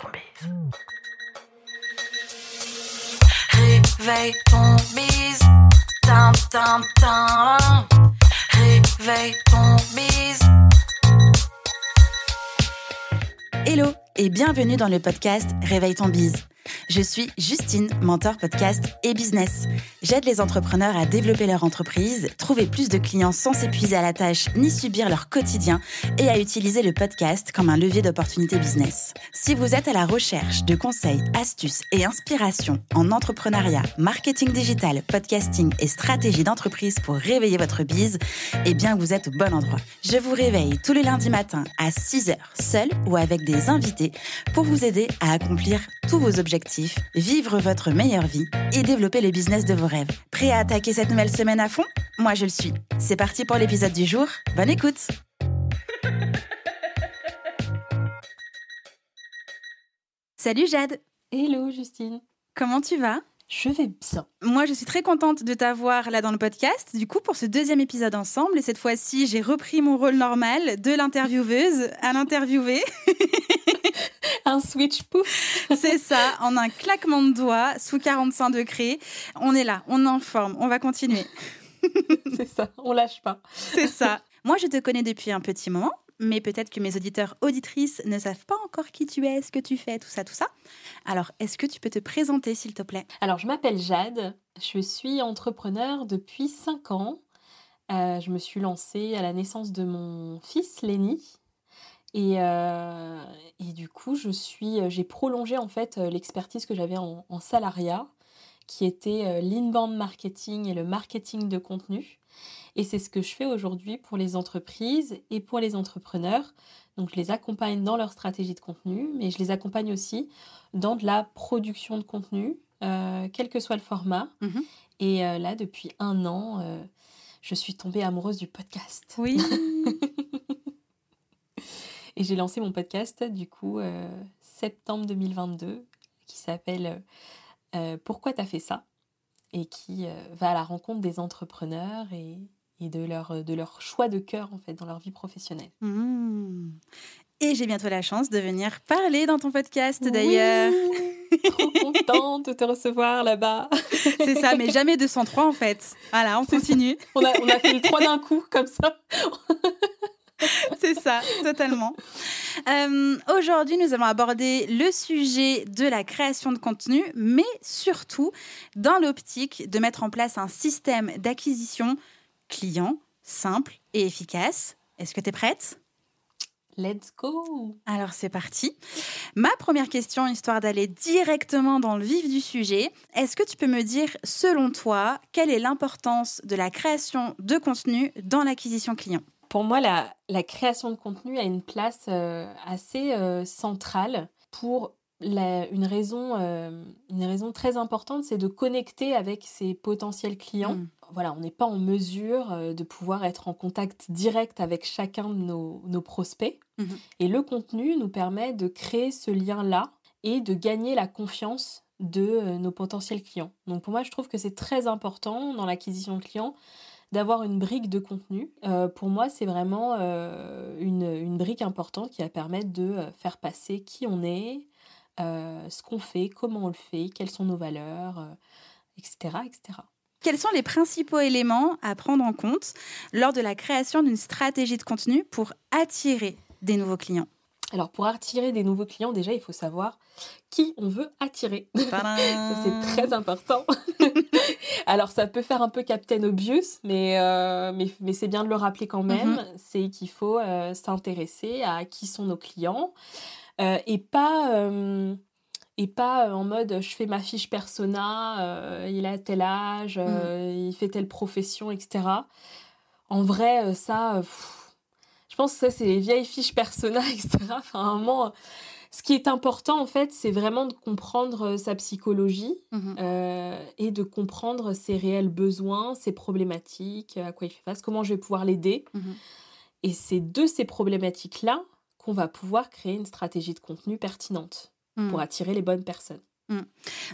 ton bise. Réveille ton bise. Réveille ton bise. Hello et bienvenue dans le podcast Réveille ton bise. Je suis Justine, mentor podcast et business. J'aide les entrepreneurs à développer leur entreprise, trouver plus de clients sans s'épuiser à la tâche ni subir leur quotidien et à utiliser le podcast comme un levier d'opportunité business. Si vous êtes à la recherche de conseils, astuces et inspirations en entrepreneuriat, marketing digital, podcasting et stratégie d'entreprise pour réveiller votre bise, eh bien vous êtes au bon endroit. Je vous réveille tous les lundis matins à 6h, seul ou avec des invités pour vous aider à accomplir tous vos objectifs, vivre votre meilleure vie et développer le business de vos Prêt à attaquer cette nouvelle semaine à fond? Moi je le suis. C'est parti pour l'épisode du jour. Bonne écoute Salut Jade Hello Justine. Comment tu vas? Je vais bien. Moi, je suis très contente de t'avoir là dans le podcast, du coup, pour ce deuxième épisode ensemble. Et cette fois-ci, j'ai repris mon rôle normal de l'intervieweuse à l'interviewée. Un switch pouf. C'est ça, en un claquement de doigts, sous 45 degrés. On est là, on est en forme, on va continuer. C'est ça, on lâche pas. C'est ça. Moi, je te connais depuis un petit moment, mais peut-être que mes auditeurs auditrices ne savent pas encore qui tu es, ce que tu fais, tout ça, tout ça. Alors, est-ce que tu peux te présenter, s'il te plaît? Alors, je m'appelle Jade, je suis entrepreneur depuis 5 ans. Euh, je me suis lancée à la naissance de mon fils, Lenny. Et, euh, et du coup, suis, j'ai prolongé en fait l'expertise que j'avais en, salariat, qui était euh, l'inbound marketing et le marketing de contenu. Et c'est ce que je fais aujourd'hui pour les entreprises et pour les entrepreneurs. Donc je les accompagne dans leur stratégie de contenu, mais je les accompagne aussi dans de la production de contenu, euh, quel que soit le format. Mhm. Et euh, là, depuis un an, euh, je suis tombée amoureuse du podcast. Oui. Et j'ai lancé mon podcast, du coup, septembre 2022, qui s'appelle Pourquoi t'as fait ça? Et qui va à la rencontre des entrepreneurs et, et de, leur, de leur choix de cœur, en fait, dans leur vie professionnelle. Mmh. Et j'ai bientôt la chance de venir parler dans ton podcast, d'ailleurs. Oui, trop contente de te recevoir là-bas. C'est ça, mais jamais 203 en fait. Voilà, on continue. On a, on a fait le 3 d'un coup, comme ça. C'est ça, totalement. Euh, Aujourd'hui, nous allons aborder le sujet de la création de contenu, mais surtout dans l'optique de mettre en place un système d'acquisition client simple et efficace. Est-ce que tu es prête? Let's go Alors c'est parti. Ma première question, histoire d'aller directement dans le vif du sujet, est-ce que tu peux me dire, selon toi, quelle est l'importance de la création de contenu dans l'acquisition client? Pour moi, la, la création de contenu a une place euh, assez euh, centrale pour la- une, raison, euh, une raison très importante, c'est de connecter avec ses potentiels clients. Mm. Voilà, on n'est pas en mesure euh, de pouvoir être en contact direct avec chacun de nos, nos prospects. Mhm. Et le contenu nous permet de créer ce lien-là et de gagner la confiance de euh, nos potentiels clients. Donc pour moi, je trouve que c'est très important dans l'acquisition de clients d'avoir une brique de contenu. Euh, pour moi, c'est vraiment euh, une, une brique importante qui va permettre de faire passer qui on est, euh, ce qu'on fait, comment on le fait, quelles sont nos valeurs, etc., etc. Quels sont les principaux éléments à prendre en compte lors de la création d'une stratégie de contenu pour attirer des nouveaux clients? Alors pour attirer des nouveaux clients, déjà, il faut savoir qui on veut attirer. Tadam Ça, c'est très important. Alors, ça peut faire un peu Captain Obvious, mais, euh, mais, mais c'est bien de le rappeler quand même. C'est qu'il faut euh, s'intéresser à qui sont nos clients euh, et pas. Euh, et pas en mode je fais ma fiche persona, euh, il a tel âge, euh, il fait telle profession, etc. En vrai, euh, ça, euh, pff, je pense que ça, c'est les vieilles fiches persona, etc. Enfin, à un moment, ce qui est important, en fait, c'est vraiment de comprendre euh, sa psychologie Mhm. euh, et de comprendre ses réels besoins, ses problématiques, à quoi il fait face, comment je vais pouvoir l'aider. Mhm. Et c'est de ces problématiques-là qu'on va pouvoir créer une stratégie de contenu pertinente Pour attirer les bonnes personnes.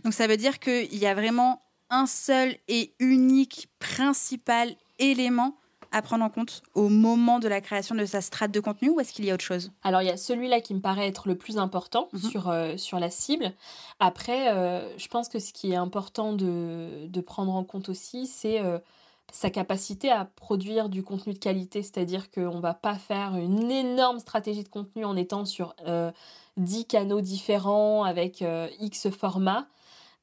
Donc ça veut dire qu'il y a vraiment un seul et unique principal élément à prendre en compte au moment de la création de sa strate de contenu ou est-ce qu'il y a autre chose? Alors il y a celui-là qui me paraît être le plus important Mhm. sur, euh, sur la cible. Après, euh, je pense que ce qui est important de, de prendre en compte aussi, c'est euh, sa capacité à produire du contenu de qualité. C'est-à-dire qu'on ne va pas faire une énorme stratégie de contenu en étant sur euh, 10 canaux différents avec euh, X formats.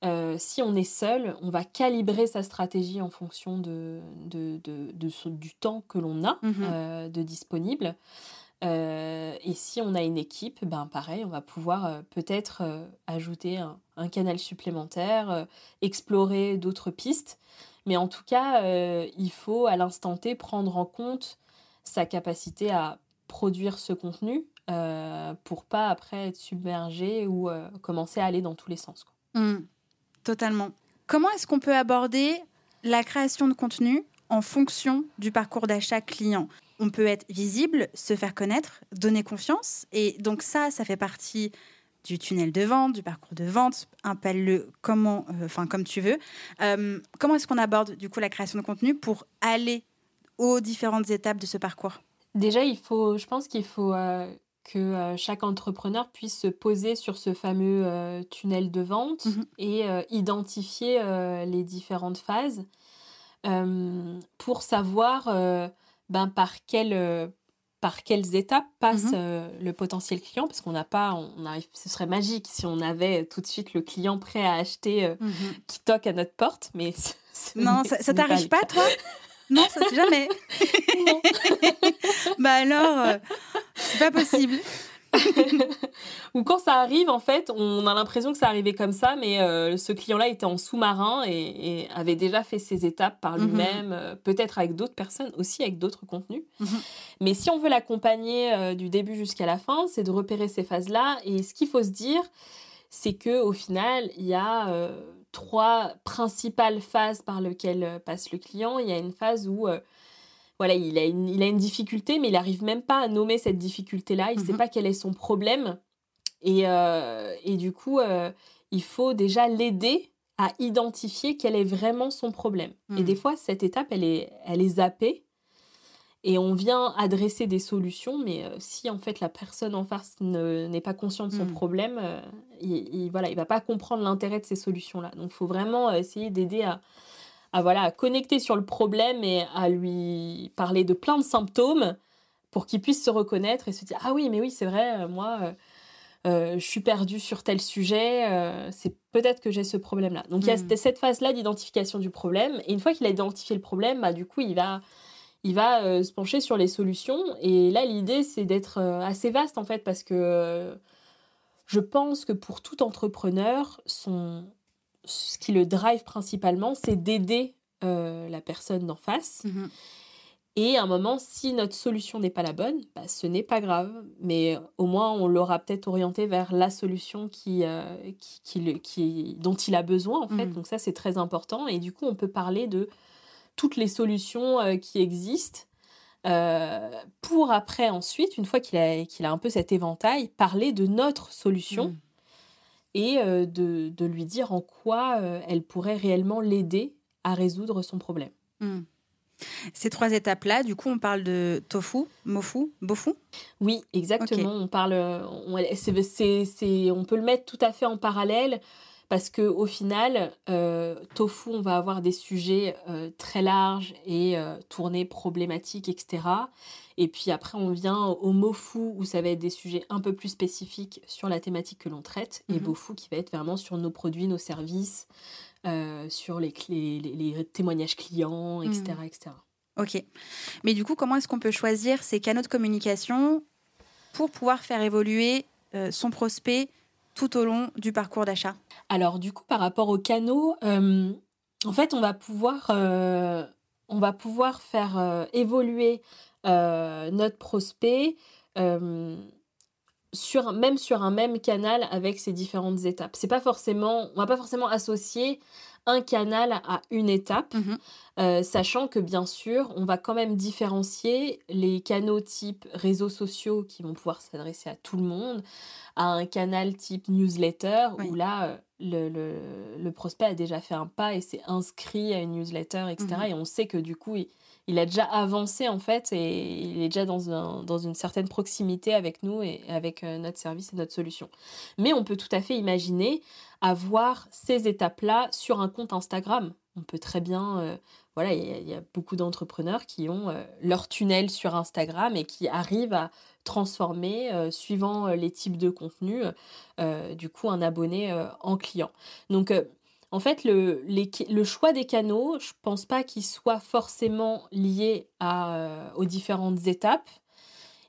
Euh, si on est seul, on va calibrer sa stratégie en fonction de, de, de- de ce- du temps que l'on a Mhm. euh, de disponible. Euh, et si on a une équipe, ben pareil, on va pouvoir euh, peut-être euh, ajouter un, un canal supplémentaire, euh, explorer d'autres pistes. Mais en tout cas, euh, il faut à l'instant T prendre en compte sa capacité à produire ce contenu euh, pour pas après être submergé ou euh, commencer à aller dans tous les sens. Hmm, Totalement. Comment est-ce qu'on peut aborder la création de contenu en fonction du parcours d'achat client? On peut être visible, se faire connaître, donner confiance. Et donc ça, ça fait partie du tunnel de vente, du parcours de vente, appelle-le comment, euh, enfin comme tu veux. Euh, comment est-ce qu'on aborde du coup la création de contenu pour aller aux différentes étapes de ce parcours? Déjà, il faut, je pense qu'il faut euh, que chaque entrepreneur puisse se poser sur ce fameux tunnel de vente Mhm. et identifier les différentes phases pour savoir ben, par, quelle, par quelles étapes passe Mhm. euh, le potentiel client, parce qu'on n'a pas, on arrive, ce serait magique si on avait tout de suite le client prêt à acheter euh, qui toque à notre porte, mais ce- ce Non, ça, pas t'arrive pas, toi? Non, ça jamais. Non. bah alors, euh, c'est pas possible. Ou quand ça arrive, en fait, on a l'impression que ça arrivait comme ça, mais euh, ce client-là était en sous-marin et, et avait déjà fait ses étapes par Mhm. lui-même, euh, peut-être avec d'autres personnes, aussi avec d'autres contenus. Mhm. Mais si on veut l'accompagner euh, du début jusqu'à la fin, c'est de repérer ces phases-là. Et ce qu'il faut se dire, c'est que au final, il y a euh, trois principales phases par lesquelles passe le client. Il y a une phase où euh, voilà, il a, une, il a une difficulté, mais il n'arrive même pas à nommer cette difficulté-là. Il ne sait Mhm. pas quel est son problème. Et, euh, et du coup, euh, il faut déjà l'aider à identifier quel est vraiment son problème. Et Mhm. des fois, cette étape, elle est, elle est zappée. Et on vient adresser des solutions, mais euh, si en fait la personne en face ne- n'est pas conscient de son Mhm. problème, il, il, voilà, il va pas comprendre l'intérêt de ces solutions-là. Donc, il faut vraiment essayer d'aider à, à, voilà, à connecter sur le problème et à lui parler de plein de symptômes pour qu'il puisse se reconnaître et se dire Ah oui, mais oui, c'est vrai, euh, moi, euh, euh, je suis perdu sur tel sujet, euh, c'est peut-être que j'ai ce problème-là. Donc il y a Mhm. cette- cette phase-là d'identification du problème. Et une fois qu'il a identifié le problème, bah, du coup, il va, il va euh, se pencher sur les solutions. Et là, l'idée, c'est d'être euh, assez vaste, en fait, parce que euh, je pense que pour tout entrepreneur, son, ce qui le drive principalement, c'est d'aider euh, la personne d'en face. Mhm. Et à un moment, si notre solution n'est pas la bonne, bah, ce n'est pas grave. Mais au moins, on l'aura peut-être orienté vers la solution qui, euh, qui, qui le- qui- dont il a besoin, en fait. Mhm. Donc ça, c'est très important. Et du coup, on peut parler de toutes les solutions euh, qui existent euh, pour après, ensuite, une fois qu'il a, qu'il a un peu cet éventail, parler de notre solution Mhm. Et euh, de, de lui dire en quoi euh, elle pourrait réellement l'aider à résoudre son problème. Hmm. Ces trois étapes-là, du coup, on parle de tofu, mofu, bofu? Oui, exactement. On parle, on, c'est- c'est- on peut le mettre tout à fait en parallèle parce que au final, euh, tofu, on va avoir des sujets euh, très larges et euh, tournés problématiques, etc. Et puis après, on vient au mofu où ça va être des sujets un peu plus spécifiques sur la thématique que l'on traite, et Mhm. bofu qui va être vraiment sur nos produits, nos services, euh, sur les, clés- les, les témoignages clients, etc., Mhm. etc. Ok. Mais du coup, comment est-ce qu'on peut choisir ces canaux de communication pour pouvoir faire évoluer son prospect tout au long du parcours d'achat Alors du coup, par rapport aux canaux, euh, en fait, on va pouvoir, euh, on va pouvoir faire euh, évoluer notre prospect sur, même sur un même canal avec ses différentes étapes. C'est pas forcément, on va pas forcément associer un canal à une étape, Mhm. euh, sachant que bien sûr, on va quand même différencier les canaux type réseaux sociaux qui vont pouvoir s'adresser à tout le monde, à un canal type newsletter Oui. où là, euh, le, prospect a déjà fait un pas et s'est inscrit à une newsletter, etc. Mhm. Et on sait que du coup, il, a déjà avancé en fait et il est déjà dans, une certaine proximité avec nous et avec euh, notre service et notre solution. Mais on peut tout à fait imaginer avoir ces étapes-là sur un compte Instagram. On peut très bien, euh, voilà, il y, a beaucoup d'entrepreneurs qui ont euh, leur tunnel sur Instagram et qui arrivent à transformer, suivant les types de contenus, euh, du coup, un abonné en client. Donc, en fait, le, choix des canaux, je pense pas qu'il soit forcément lié à, aux différentes étapes.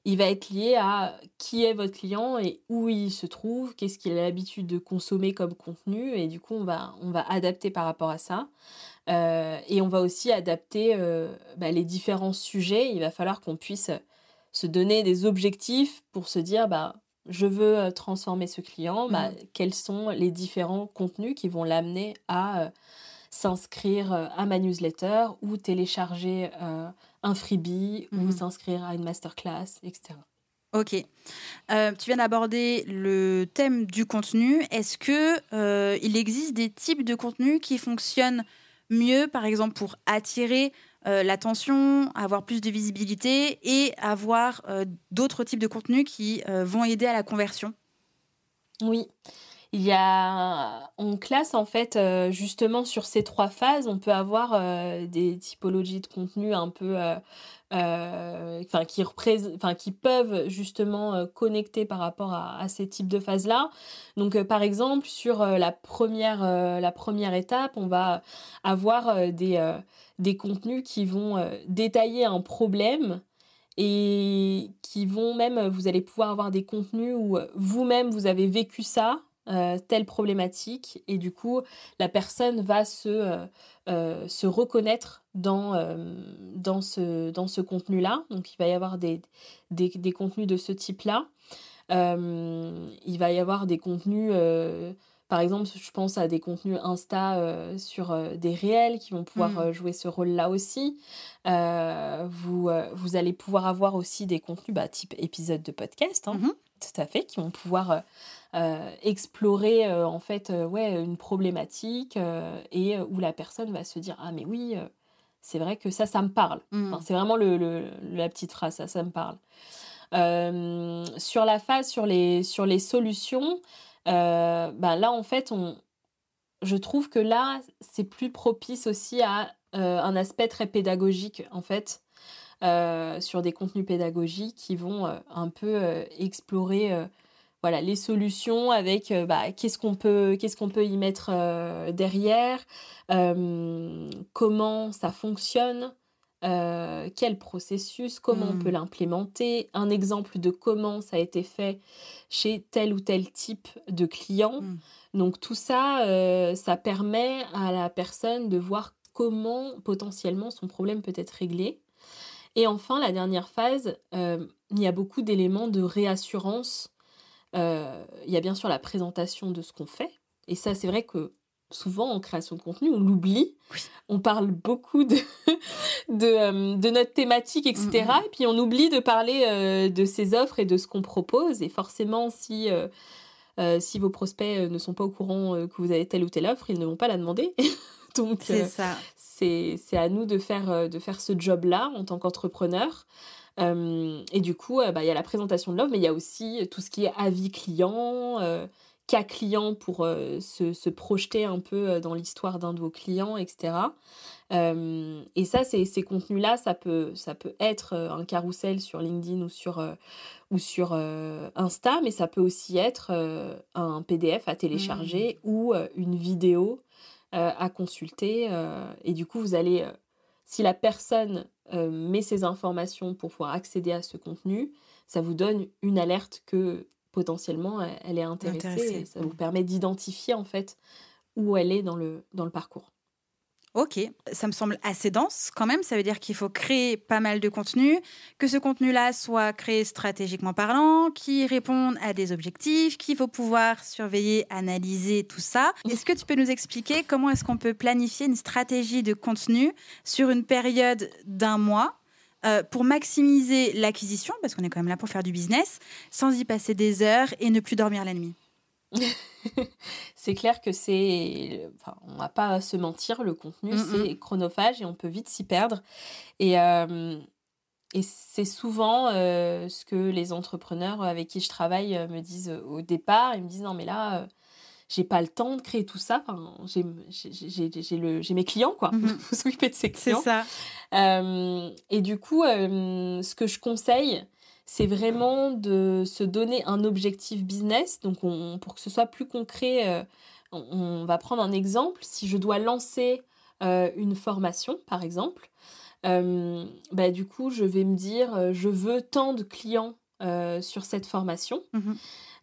Il va être lié à qui est votre client et où il se trouve, qu'est-ce qu'il a l'habitude de consommer comme contenu. Et du coup, on va, adapter par rapport à ça. et on va aussi adapter bah, les différents sujets. Il va falloir qu'on puisse se donner des objectifs pour se dire bah je veux euh, transformer ce client, bah, mmh. quels sont les différents contenus qui vont l'amener à euh, s'inscrire euh, à ma newsletter ou télécharger un freebie ou mmh. s'inscrire à une masterclass, etc. Ok. tu viens d'aborder le thème du contenu. Est-ce que il existe des types de contenus qui fonctionnent mieux, par exemple, pour attirer euh, l'attention, avoir plus de visibilité et avoir euh, d'autres types de contenus qui euh, vont aider à la conversion Oui. Il y a, on classe en fait justement sur ces trois phases, on peut avoir des typologies de contenus un peu euh, qui peuvent justement euh, connecter par rapport à, ces types de phases là. Donc euh, par exemple sur la première la première étape, on va avoir des des contenus qui vont détailler un problème et qui vont même vous allez pouvoir avoir des contenus où vous-même vous avez vécu ça euh, telle problématique et du coup la personne va se, euh, euh, se reconnaître dans, dans ce, dans ce contenu-là. Donc il va y avoir des, des, des contenus de ce type-là. il va y avoir des contenus, par exemple je pense à des contenus Insta sur des réels qui vont pouvoir mmh. jouer ce rôle-là aussi. vous, vous allez pouvoir avoir aussi des contenus bah, type épisode de podcast, hein, mmh tout à fait, qui vont pouvoir explorer euh, en fait euh, ouais, une problématique et où la personne va se dire ah mais oui c'est vrai que ça ça me parle mmh. c'est vraiment le, la petite phrase ça ça me parle sur la phase sur les sur les solutions ben là en fait on je trouve que là c'est plus propice aussi à un aspect très pédagogique en fait sur des contenus pédagogiques qui vont un peu explorer voilà les solutions avec euh, bah, qu'est-ce qu'on peut qu'est-ce qu'on peut y mettre euh, derrière euh, comment ça fonctionne quel processus comment on peut hmm. l'implémenter un exemple de comment ça a été fait chez tel ou tel type de client hmm. donc tout ça ça permet à la personne de voir comment potentiellement son problème peut être réglé et enfin la dernière phase il y a beaucoup d'éléments de réassurance euh, il y a bien sûr la présentation de ce qu'on fait. Et ça, c'est vrai que souvent en création de contenu, on l'oublie. On parle beaucoup de, euh, de, notre thématique, etc. Mm, mm. Et puis on oublie de parler euh, de ses offres et de ce qu'on propose. Et forcément, si, si vos prospects ne sont pas au courant que vous avez telle ou telle offre, ils ne vont pas la demander. Donc. C'est à nous de faire, de faire ce job-là en tant qu'entrepreneur. Euh, et du coup, euh, bah, il y a la présentation de l'offre, mais il y a aussi tout ce qui est avis client, euh, cas client pour se, se, projeter un peu dans l'histoire d'un de vos clients, etc. et ça, ces, ces contenus-là, ça peut, ça peut être un carrousel sur LinkedIn ou sur, ou sur Insta, mais ça peut aussi être un PDF à télécharger mmh. ou une vidéo à consulter. et du coup, vous allez, si la personne euh, met ces informations pour pouvoir accéder à ce contenu, ça vous donne une alerte que potentiellement elle est intéressée, et ça vous permet d'identifier en fait où elle est dans le, dans le parcours. Ok, ça me semble assez dense quand même. Ça veut dire qu'il faut créer pas mal de contenu, que ce contenu-là soit créé stratégiquement parlant, qui réponde à des objectifs, qu'il faut pouvoir surveiller, analyser tout ça. Est-ce que tu peux nous expliquer comment est-ce qu'on peut planifier une stratégie de contenu sur une période d'un mois euh, pour maximiser l'acquisition, parce qu'on est quand même là pour faire du business, sans y passer des heures et ne plus dormir la nuit? c'est clair que c'est. Enfin, on va pas se mentir, le contenu, Mm, mm. c'est chronophage et on peut vite s'y perdre. Et, euh, et c'est souvent euh, ce que les entrepreneurs avec qui je travaille euh, me disent au départ. Ils me disent non, mais là, euh, j'ai pas le temps de créer tout ça. Enfin, j'ai mes clients, quoi. Il faut s'occuper de ses C'est clients. ça. Euh, et du coup, ce que je conseille, c'est vraiment de se donner un objectif business. Donc, on- pour que ce soit plus concret, euh, on, on va prendre un exemple. Si je dois lancer euh, une formation, par exemple, euh, bah, du coup, je vais me dire, euh, je veux tant de clients euh, sur cette formation. Mhm.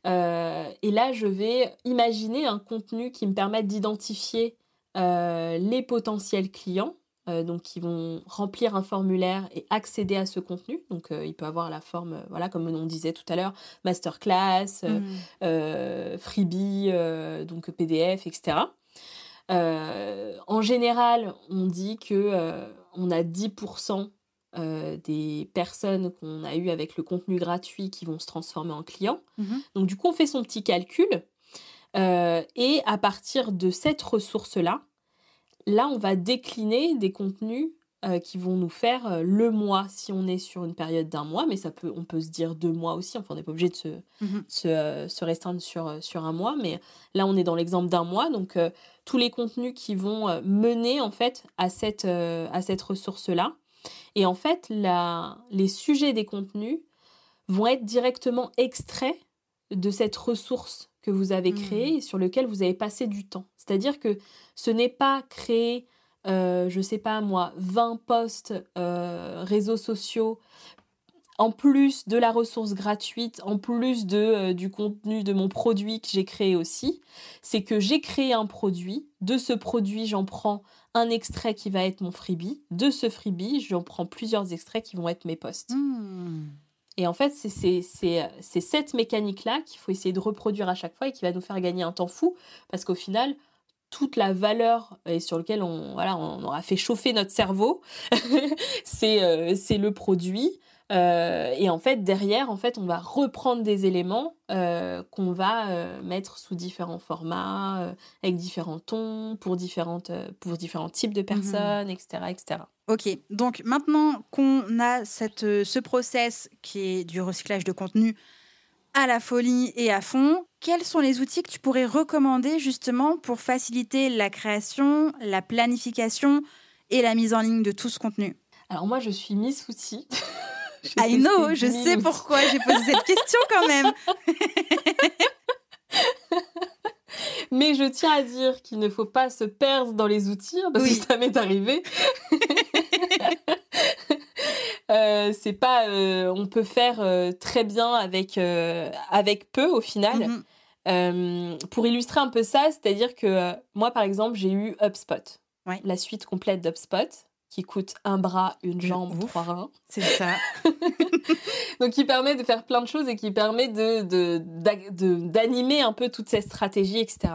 Et là, je vais imaginer un contenu qui me permette d'identifier les potentiels clients, euh, donc qui vont remplir un formulaire et accéder à ce contenu. Donc, euh, il peut avoir la forme, euh, voilà, comme on disait tout à l'heure, masterclass, euh, freebie, donc PDF, etc. En général, on dit que on a 10% euh, des personnes qu'on a eues avec le contenu gratuit qui vont se transformer en clients. Mhm. Donc du coup, on fait son petit calcul. et à partir de cette ressource-là, là, on va décliner des contenus euh, qui vont nous faire euh, le mois si on est sur une période d'un mois, mais ça peut, on peut se dire deux mois aussi. Enfin, on n'est pas obligé de se, Mhm. se, euh, se restreindre sur, sur un mois, mais là, on est dans l'exemple d'un mois. Donc, tous les contenus qui vont mener en fait à cette, à cette ressource-là. Et en fait, la, les sujets des contenus vont être directement extraits de cette ressource que vous avez Mhm. créée et sur lequel vous avez passé du temps. C'est-à-dire que ce n'est pas créer, euh, je sais pas moi, 20 posts euh, réseaux sociaux en plus de la ressource gratuite, en plus de, euh, du contenu de mon produit que j'ai créé aussi, c'est que j'ai créé un produit. De ce produit, j'en prends un extrait qui va être mon freebie. De ce freebie, j'en prends plusieurs extraits qui vont être mes posts. Mhm. Et en fait, c'est- c'est cette mécanique-là qu'il faut essayer de reproduire à chaque fois et qui va nous faire gagner un temps fou. Parce qu'au final, toute la valeur et sur lequel on, voilà, aura fait chauffer notre cerveau, euh, c'est le produit. Euh, et en fait, derrière, en fait, on va reprendre des éléments euh, qu'on va euh, mettre sous différents formats, avec différents tons, pour, différentes, pour différents types de personnes, etc., etc. Ok, donc maintenant qu'on a cette, ce process qui est du recyclage de contenu à la folie et à fond, quels sont les outils que tu pourrais recommander justement pour faciliter la création, la planification et la mise en ligne de tout ce contenu? Alors moi, je suis Miss Outils. I know, je 10 000 sais pourquoi j'ai posé cette question quand même. Mais je tiens à dire qu'il ne faut pas se perdre dans les outils, hein, parce Oui. que ça m'est arrivé. Euh, c'est pas, euh, on peut faire euh, très bien avec euh, avec peu au final. Mhm. Euh, pour illustrer un peu ça, c'est-à-dire que euh, moi, par exemple, j'ai eu HubSpot, Ouais. la suite complète d'HubSpot, qui coûte un bras, une jambe, ouf. trois reins. C'est ça. Donc, qui permet de faire plein de choses et qui permet de, de, d'a- de- d'animer un peu toute cette stratégie, etc.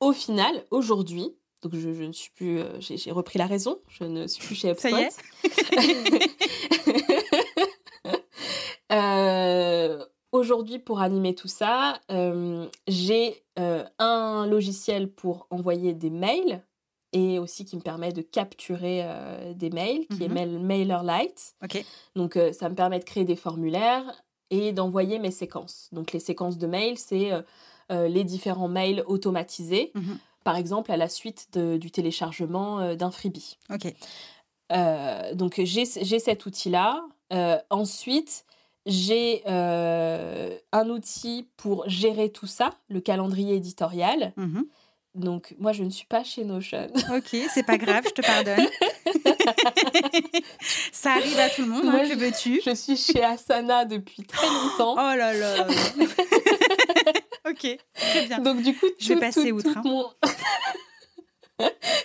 Au final, aujourd'hui, donc je, je ne suis plus, euh, j'ai, repris la raison, je ne suis plus chez HubSpot. Ça y est Euh, aujourd'hui, pour animer tout ça, euh, j'ai un logiciel pour envoyer des mails et aussi qui me permet de capturer euh, des mails, qui est. Mail- MailerLite. Ok. Donc, euh, ça me permet de créer des formulaires et d'envoyer mes séquences. Donc, les séquences de mails, c'est euh, les différents mails automatisés, Mhm. par exemple à la suite de- du téléchargement d'un freebie. Donc j'ai j'ai cet outil-là. Ensuite, j'ai un outil pour gérer tout ça, le calendrier éditorial. Mhm. Donc moi, je ne suis pas chez Notion. Ok, c'est pas grave, je te pardonne. ça arrive à tout le monde, hein, Moi, que veux-tu? je suis chez Asana depuis très longtemps. Oh là là. ok, très bien. Donc du coup, Je vais tout- passer tout- outre, toute hein. mon...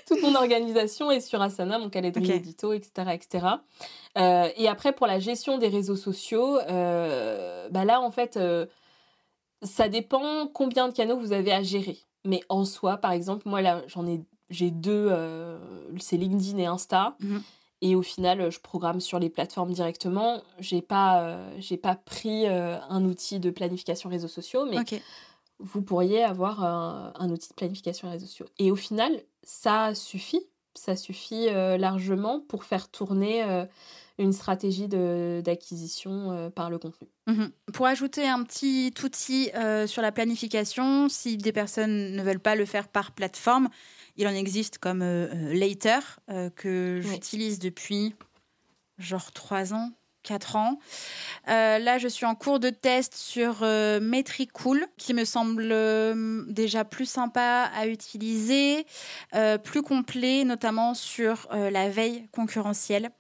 toute mon organisation est sur Asana, mon calendrier Ok. édito, etc. etc. Euh, et après, pour la gestion des réseaux sociaux, euh, bah là, en fait, euh, ça dépend combien de canaux vous avez à gérer. Mais en soi, par exemple, moi, là, j'en ai, j'ai deux, euh, c'est LinkedIn et Insta. Mhm. Et au final, je programme sur les plateformes directement. J'ai pas, euh, j'ai pas pris euh, un outil de planification réseaux sociaux, mais vous pourriez avoir un, outil de planification réseaux sociaux. Et au final, ça suffit, ça suffit largement pour faire tourner une stratégie d'acquisition par le contenu. Mmh pour ajouter un petit outil sur la planification, si des personnes ne veulent pas le faire par plateforme, il en existe comme Later que j'utilise depuis genre trois ans, 4 ans. Euh, là, je suis en cours de test sur euh, Metricool, qui me semble euh, déjà plus sympa à utiliser, euh, plus complet, notamment sur la veille concurrentielle.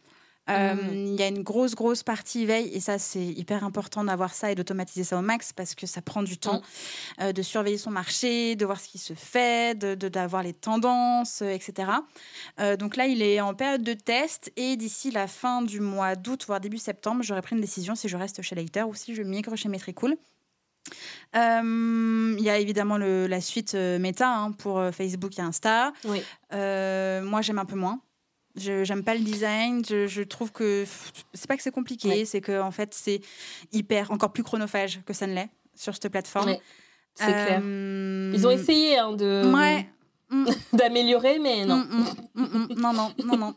Euh, mm. Il y a une grosse, grosse partie veille, et ça, c'est hyper important d'avoir ça et d'automatiser ça au max parce que ça prend du temps mm. euh, de surveiller son marché, de voir ce qui se fait, d'avoir de, les tendances, euh, etc. donc là, il est en période de test, et d'ici la fin du mois d'août, voire début septembre, j'aurai pris une décision si je reste chez Later ou si je migre chez Metricool. Il y a évidemment le, la suite Meta hein, pour Facebook et Insta. Oui. moi, j'aime un peu moins. Je j'aime pas le design. Je, je trouve que c'est pas que c'est compliqué, c'est que en fait c'est hyper encore plus chronophage que ça ne l'est sur cette plateforme. c'est clair. Euh, Ils ont essayé hein, de ouais. Mm. d'améliorer, mais non. Mm, mm, non, non, non, non.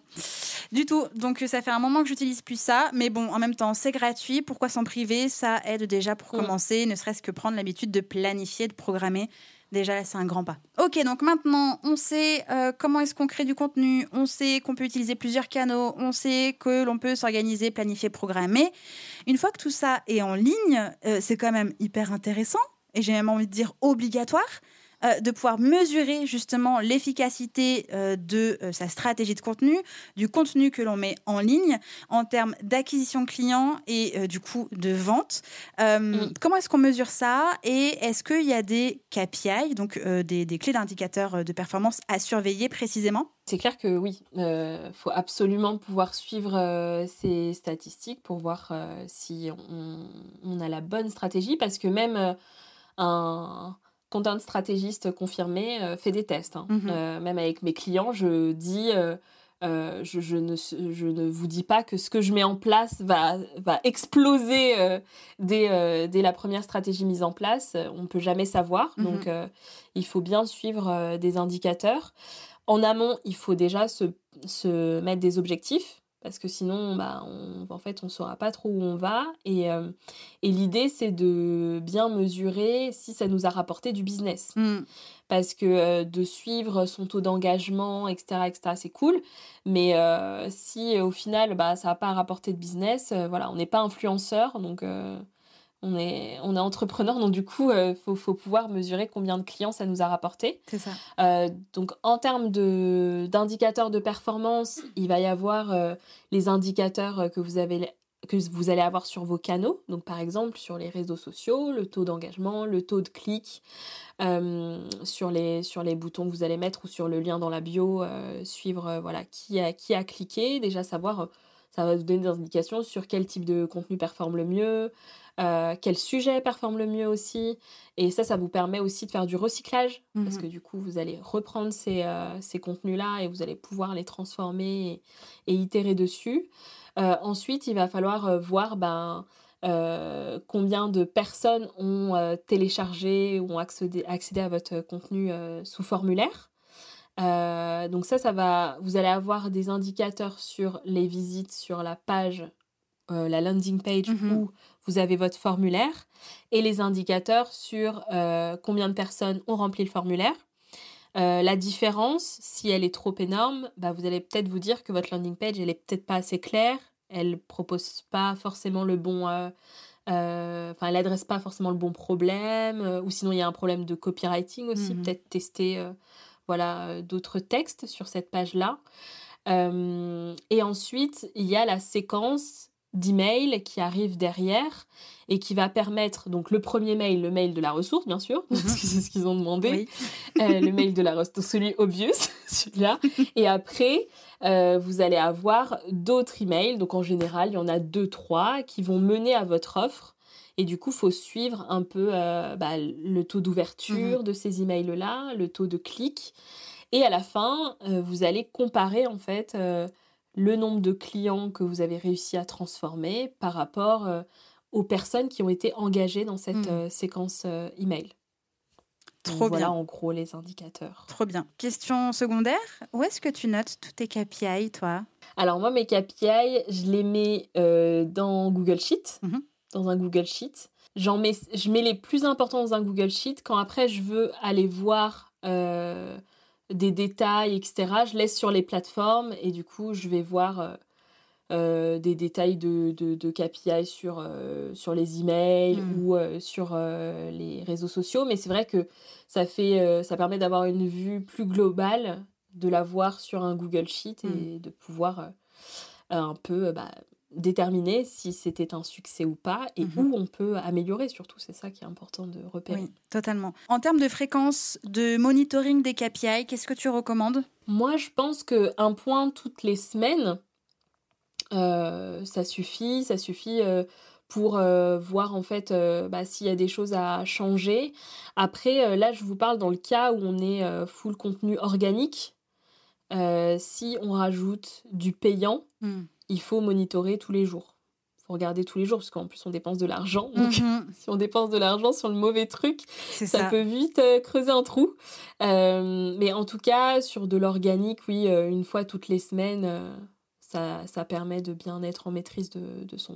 Du tout. Donc ça fait un moment que j'utilise plus ça, mais bon, en même temps, c'est gratuit. Pourquoi s'en priver? Ça aide déjà pour commencer, ne serait-ce que prendre l'habitude de planifier, de programmer Déjà, c'est un grand pas. Ok, donc maintenant, on sait euh, comment est-ce qu'on crée du contenu, on sait qu'on peut utiliser plusieurs canaux, on sait que l'on peut s'organiser, planifier, programmer. Une fois que tout ça est en ligne, euh, c'est quand même hyper intéressant et j'ai même envie de dire obligatoire euh, de pouvoir mesurer justement l'efficacité euh, de euh, sa stratégie de contenu, du contenu que l'on met en ligne en termes d'acquisition client et du coup de vente. Mm. Comment est-ce qu'on mesure ça et est-ce qu'il y a des KPI, donc des, des, clés d'indicateurs de performance à surveiller précisément? C'est clair que oui, il faut absolument pouvoir suivre ces statistiques pour voir si on, on, a la bonne stratégie parce que même un, content stratégiste confirmé euh, fait des tests. Hein. Mhm. Euh, même avec mes clients, je dis, euh, je, ne, je ne vous dis pas que ce que je mets en place va, va exploser dès, dès, la première stratégie mise en place. On ne peut jamais savoir. Mhm. Donc, il faut bien suivre des indicateurs. En amont, il faut déjà se, se mettre des objectifs parce que sinon, bah, on, en fait, on ne saura pas trop où on va. Et, euh, et l'idée, c'est de bien mesurer si ça nous a rapporté du business. Mm. Parce que euh, de suivre son taux d'engagement, etc., etc., c'est cool. Mais euh, si au final, bah, ça n'a pas rapporté de business, voilà, on n'est pas influenceur. Donc, on est, on est entrepreneur, donc du coup, il euh, faut, faut, pouvoir mesurer combien de clients ça nous a rapporté. C'est ça. Euh, donc, en termes d'indicateurs de, performance, il va y avoir euh, les indicateurs que vous, avez, que vous allez avoir sur vos canaux. Donc, par exemple, sur les réseaux sociaux, le taux d'engagement, le taux de clic, sur, les, sur les boutons que vous allez mettre ou sur le lien dans la bio, suivre voilà, qui, a, qui a cliqué, déjà savoir ça va vous donner des indications sur quel type de contenu performe le mieux, euh, quel sujet performe le mieux aussi. Et ça, ça vous permet aussi de faire du recyclage, parce mhm. que du coup, vous allez reprendre ces, euh, ces contenus-là et vous allez pouvoir les transformer et, itérer dessus. Euh, ensuite, il va falloir voir ben, combien de personnes ont téléchargé ou ont accédé, accédé à votre contenu sous formulaire. donc ça, ça va, vous allez avoir des indicateurs sur les visites sur la page euh, la landing page mhm. où vous avez votre formulaire et les indicateurs sur euh, combien de personnes ont rempli le formulaire. Euh, la différence, si elle est trop énorme, bah, vous allez peut-être vous dire que votre landing page, elle est peut-être pas assez claire, elle propose pas forcément le bon... Enfin, elle adresse pas forcément le bon problème, ou sinon il y a un problème de copywriting aussi, mhm. peut-être tester voilà, d'autres textes sur cette page-là. et ensuite, il y a la séquence d'emails qui arrive derrière et qui va permettre donc le premier mail, le mail de la ressource bien sûr, parce que c'est ce qu'ils ont demandé, euh, le mail de la ressource, celui obvious, celui-là, et après euh, vous allez avoir d'autres emails, donc en général il y en a deux trois qui vont mener à votre offre. Et du coup, faut suivre un peu euh, bah, le taux d'ouverture mhm. de ces emails-là, le taux de clic. Et à la fin, vous allez comparer en fait le nombre de clients que vous avez réussi à transformer par rapport euh, aux personnes qui ont été engagées dans cette mmh. euh, séquence euh, email. Donc, Trop voilà bien. en gros les indicateurs. Trop bien. Question secondaire, où est-ce que tu notes tous tes KPI, toi? Alors moi, mes KPI, je les mets euh, dans Google Sheet, Mhm. dans un Google Sheet. J'en mets, je mets les plus importants dans un Google Sheet. Quand après, je veux aller voir euh, des détails, etc., je laisse sur les plateformes et du coup, je vais voir euh, euh, des détails de, de, de KPI sur, euh, sur les emails Mhm. ou euh, sur les réseaux sociaux. Mais c'est vrai que ça, fait, ça permet d'avoir une vue plus globale, de la voir sur un Google Sheet et de pouvoir un peu bah, déterminer si c'était un succès ou pas et Mhm. où on peut améliorer surtout. C'est ça qui est important de repérer. Oui, totalement. En termes de fréquence de monitoring des KPI, qu'est-ce que tu recommandes? Moi, je pense qu'un point toutes les semaines, euh, ça suffit. Ça suffit euh, pour euh, voir en fait bah, s'il y a des choses à changer. Après, là, je vous parle dans le cas où on est full contenu organique. Si on rajoute du payant, Hmm. Il faut monitorer tous les jours. Il faut regarder tous les jours parce qu'en plus on dépense de l'argent. Donc Mhm, si on dépense de l'argent sur le mauvais truc, ça, ça. peut vite euh, creuser un trou. Euh, mais en tout cas, sur de l'organique, oui, euh, une fois toutes les semaines, ça, ça permet de bien être en maîtrise de, de, son,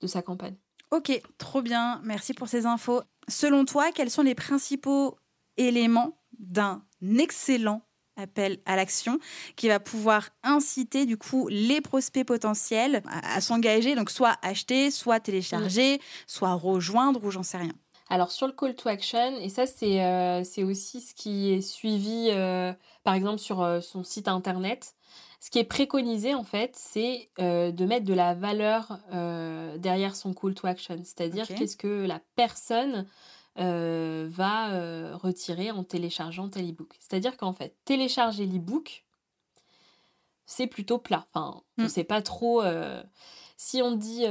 de sa campagne. Ok, trop bien. Merci pour ces infos. Selon toi, quels sont les principaux éléments d'un excellent appel à l'action qui va pouvoir inciter du coup les prospects potentiels à, à s'engager, donc soit acheter, soit télécharger, soit rejoindre ou j'en sais rien. Alors sur le call to action, et ça c'est euh, aussi ce qui est suivi euh, par exemple sur euh, son site internet, ce qui est préconisé en fait, c'est euh, de mettre de la valeur derrière son call to action, c'est-à-dire qu'est-ce que la personne euh, va euh, retirer en téléchargeant tel e-book. C'est-à-dire qu'en fait, télécharger l'e-book, c'est plutôt plat. Enfin, on Mm. ne sait pas trop. euh, si on dit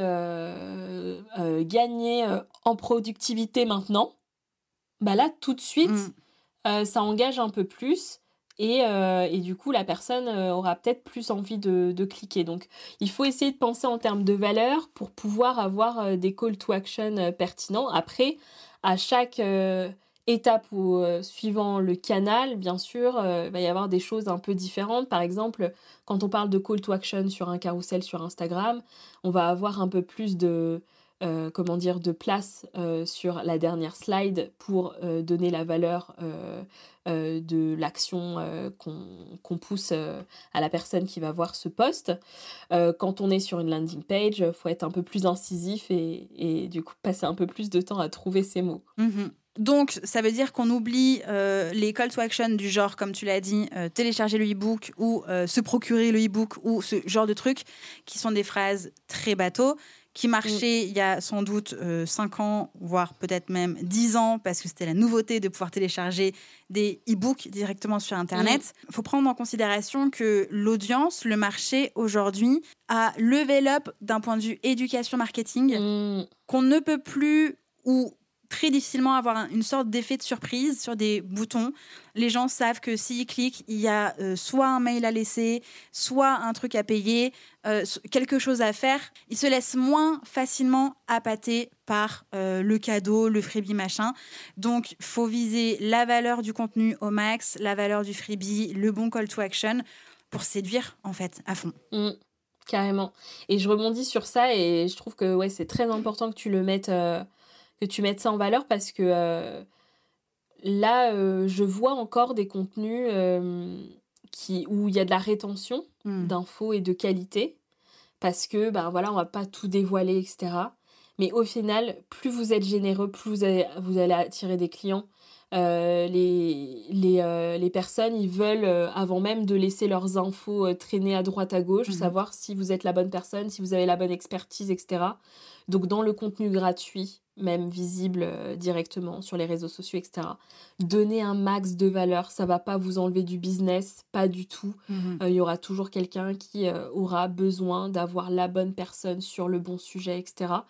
gagner en productivité maintenant, bah là, tout de suite, Mm. ça engage un peu plus. Et, euh, et du coup, la personne aura peut-être plus envie de, de cliquer. Donc, il faut essayer de penser en termes de valeur pour pouvoir avoir des call to action pertinents. Après, à chaque euh, étape ou euh, suivant le canal, bien sûr, euh, il va y avoir des choses un peu différentes. Par exemple, quand on parle de call to action sur un carrousel sur Instagram, on va avoir un peu plus de euh, comment dire de place euh, sur la dernière slide pour euh, donner la valeur de l'action qu'on pousse à la personne qui va voir ce post. Euh, quand on est sur une landing page, il faut être un peu plus incisif et, du coup passer un peu plus de temps à trouver ces mots. Mhm. Donc, ça veut dire qu'on oublie les call to action du genre, comme tu l'as dit, télécharger le e-book ou se procurer le e-book ou ce genre de trucs qui sont des phrases très bateaux, qui marchaient il y a sans doute 5 ans, voire peut-être même 10 ans, parce que c'était la nouveauté de pouvoir télécharger des e-books directement sur Internet. Il faut prendre en considération que l'audience, le marché aujourd'hui, a level up d'un point de vue éducation marketing Mm, qu'on ne peut plus ou très difficilement avoir un- une sorte d'effet de surprise sur des boutons. Les gens savent que s'ils cliquent, il y a euh, soit un mail à laisser, soit un truc à payer, euh, quelque chose à faire. Ils se laissent moins facilement appâter par euh, le cadeau, le freebie machin. Donc, faut viser la valeur du contenu au max, la valeur du freebie, le bon call to action pour séduire en fait à fond. mm, carrément. Et je rebondis sur ça et je trouve que ouais, c'est très important que tu le mettes, que tu mettes ça en valeur parce que euh, là, euh, je vois encore des contenus euh, qui, où il y a de la rétention Mm. d'infos et de qualité parce que ben voilà on va pas tout dévoiler etc mais au final plus vous êtes généreux plus vous allez, vous allez attirer des clients Euh, les, les, euh, les personnes ils veulent euh, avant même de laisser leurs infos traîner à droite à gauche Mhm. savoir si vous êtes la bonne personne si vous avez la bonne expertise etc donc dans le contenu gratuit même visible euh, directement sur les réseaux sociaux etc donnez un max de valeur ça va pas vous enlever du business pas du tout Mhm. euh, il y aura toujours quelqu'un qui euh, aura besoin d'avoir la bonne personne sur le bon sujet, etc.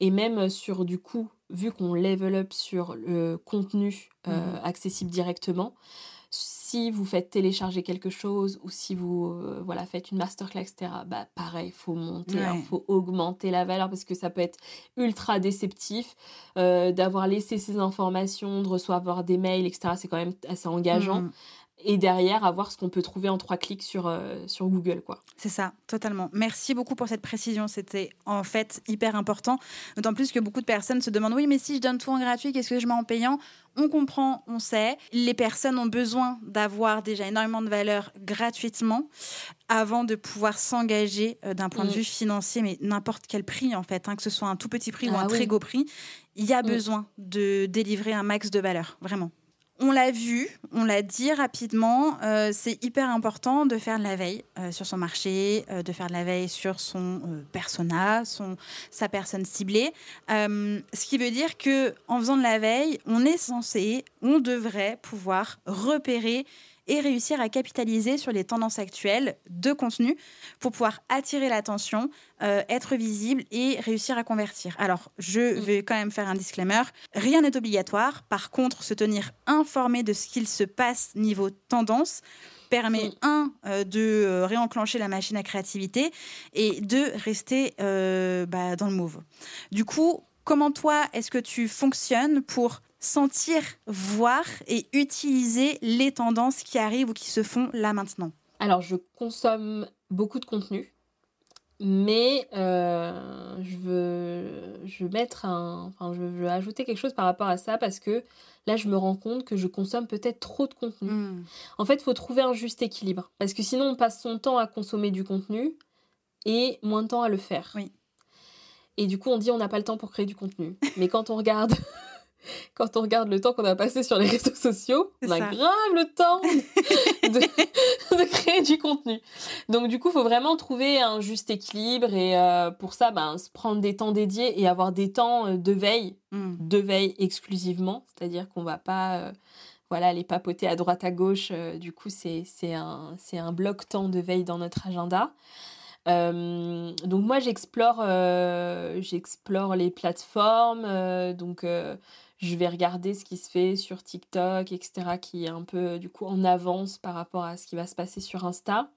Et même sur du coup vu qu'on level up sur le contenu euh, Mhm. accessible directement, si vous faites télécharger quelque chose ou si vous euh, voilà, faites une masterclass, etc., bah, pareil, il faut monter, il Ouais. faut augmenter la valeur parce que ça peut être ultra déceptif euh, d'avoir laissé ces informations, de recevoir des mails, etc. C'est quand même assez engageant. Mhm. Et derrière, avoir ce qu'on peut trouver en trois clics sur, euh, sur Google. quoi. C'est ça, totalement. Merci beaucoup pour cette précision. C'était en fait hyper important. D'autant plus que beaucoup de personnes se demandent oui, mais si je donne tout en gratuit, qu'est-ce que je mets en payant? On comprend, on sait. Les personnes ont besoin d'avoir déjà énormément de valeur gratuitement avant de pouvoir s'engager euh, d'un point de Mm. vue financier, mais n'importe quel prix en fait, hein, que ce soit un tout petit prix ou Ah un oui. très gros prix, il y a Mm. besoin de délivrer un max de valeur, vraiment. On l'a vu, on l'a dit rapidement, euh, c'est hyper important de faire de la veille euh, sur son marché, euh, de faire de la veille sur son persona, son, sa personne ciblée. Ce qui veut dire que en faisant de la veille, on est censé, on devrait pouvoir repérer et réussir à capitaliser sur les tendances actuelles de contenu pour pouvoir attirer l'attention, euh, être visible et réussir à convertir. Alors, je Mm. vais quand même faire un disclaimer. Rien n'est obligatoire. Par contre, se tenir informé de ce qu'il se passe niveau tendance permet, Mm. un, euh, de euh, réenclencher la machine à créativité et deux, rester euh, bah, dans le move. Du coup, comment toi, est-ce que tu fonctionnes pour sentir, voir et utiliser les tendances qui arrivent ou qui se font là maintenant Alors, je consomme beaucoup de contenu, mais euh, je, veux, je veux mettre un. Enfin, je veux ajouter quelque chose par rapport à ça parce que là, je me rends compte que je consomme peut-être trop de contenu. Mm. En fait, il faut trouver un juste équilibre parce que sinon, on passe son temps à consommer du contenu et moins de temps à le faire. Oui. Et du coup, on dit on n'a pas le temps pour créer du contenu. Mais quand on regarde. Quand on regarde le temps qu'on a passé sur les réseaux sociaux, on a ça. grave le temps de, de créer du contenu. Donc du coup, il faut vraiment trouver un juste équilibre et euh, pour ça, ben, se prendre des temps dédiés et avoir des temps euh, de veille, Mm. de veille exclusivement, c'est-à-dire qu'on va pas euh, voilà, les papoter à droite à gauche. euh, du coup, c'est un, un bloc temps de veille dans notre agenda. Euh, donc moi j'explore euh, j'explore les plateformes euh, donc je vais regarder ce qui se fait sur TikTok etc qui est un peu du coup en avance par rapport à ce qui va se passer sur Insta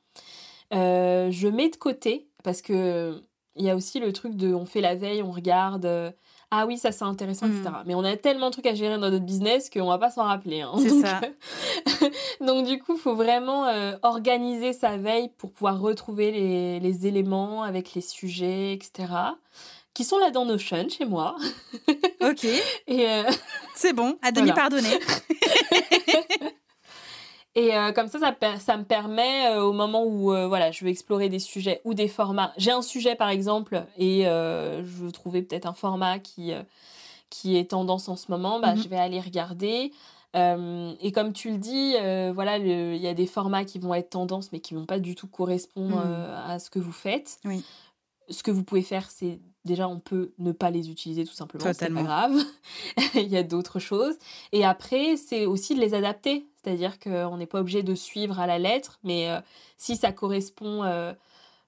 Euh, je mets de côté parce que il y a aussi le truc de on fait la veille on regarde euh, ah oui ça c'est intéressant etc mais on a tellement de trucs à gérer dans notre business qu'on va pas s'en rappeler hein. C'est donc, ça. donc du coup, il faut vraiment euh, organiser sa veille pour pouvoir retrouver les, les éléments avec les sujets, etc. Qui sont là dans Notion chez moi. Ok, Et, euh, c'est bon, à demi Voilà. pardonné. et euh, comme ça, ça, me permet euh, au moment où euh, voilà, je veux explorer des sujets ou des formats. J'ai un sujet par exemple et je veux trouver peut-être un format qui, qui est tendance en ce moment. Bah, Mhm. Je vais aller regarder. Et comme tu le dis, voilà, il y a des formats qui vont être tendance, mais qui vont pas du tout correspondre euh, à ce que vous faites. Oui. Ce que vous pouvez faire, c'est déjà on peut ne pas les utiliser tout simplement, c'est pas grave. il y a d'autres choses. Et après, c'est aussi de les adapter, c'est-à-dire qu'on n'est pas obligé de suivre à la lettre, mais euh, si ça correspond, euh,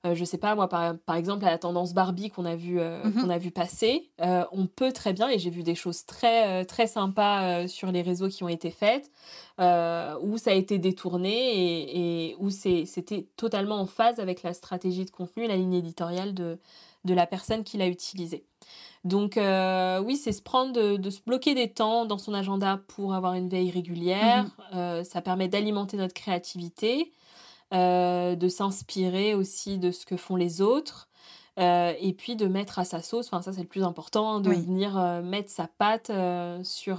euh, je sais pas moi, par, par exemple à la tendance Barbie qu'on a vu euh, Mhm. qu'on a vu passer, euh, on peut très bien, et j'ai vu des choses très très sympas sur les réseaux qui ont été faites, où ça a été détourné et, et où c'était totalement en phase avec la stratégie de contenu et la ligne éditoriale de, de la personne qui l'a utilisé. Donc euh, oui, c'est se prendre de, de se bloquer des temps dans son agenda pour avoir une veille régulière. Euh, ça permet d'alimenter notre créativité, euh, de s'inspirer aussi de ce que font les autres. et puis de mettre à sa sauce, enfin ça c'est le plus important, hein, de Oui. venir mettre sa patte sur,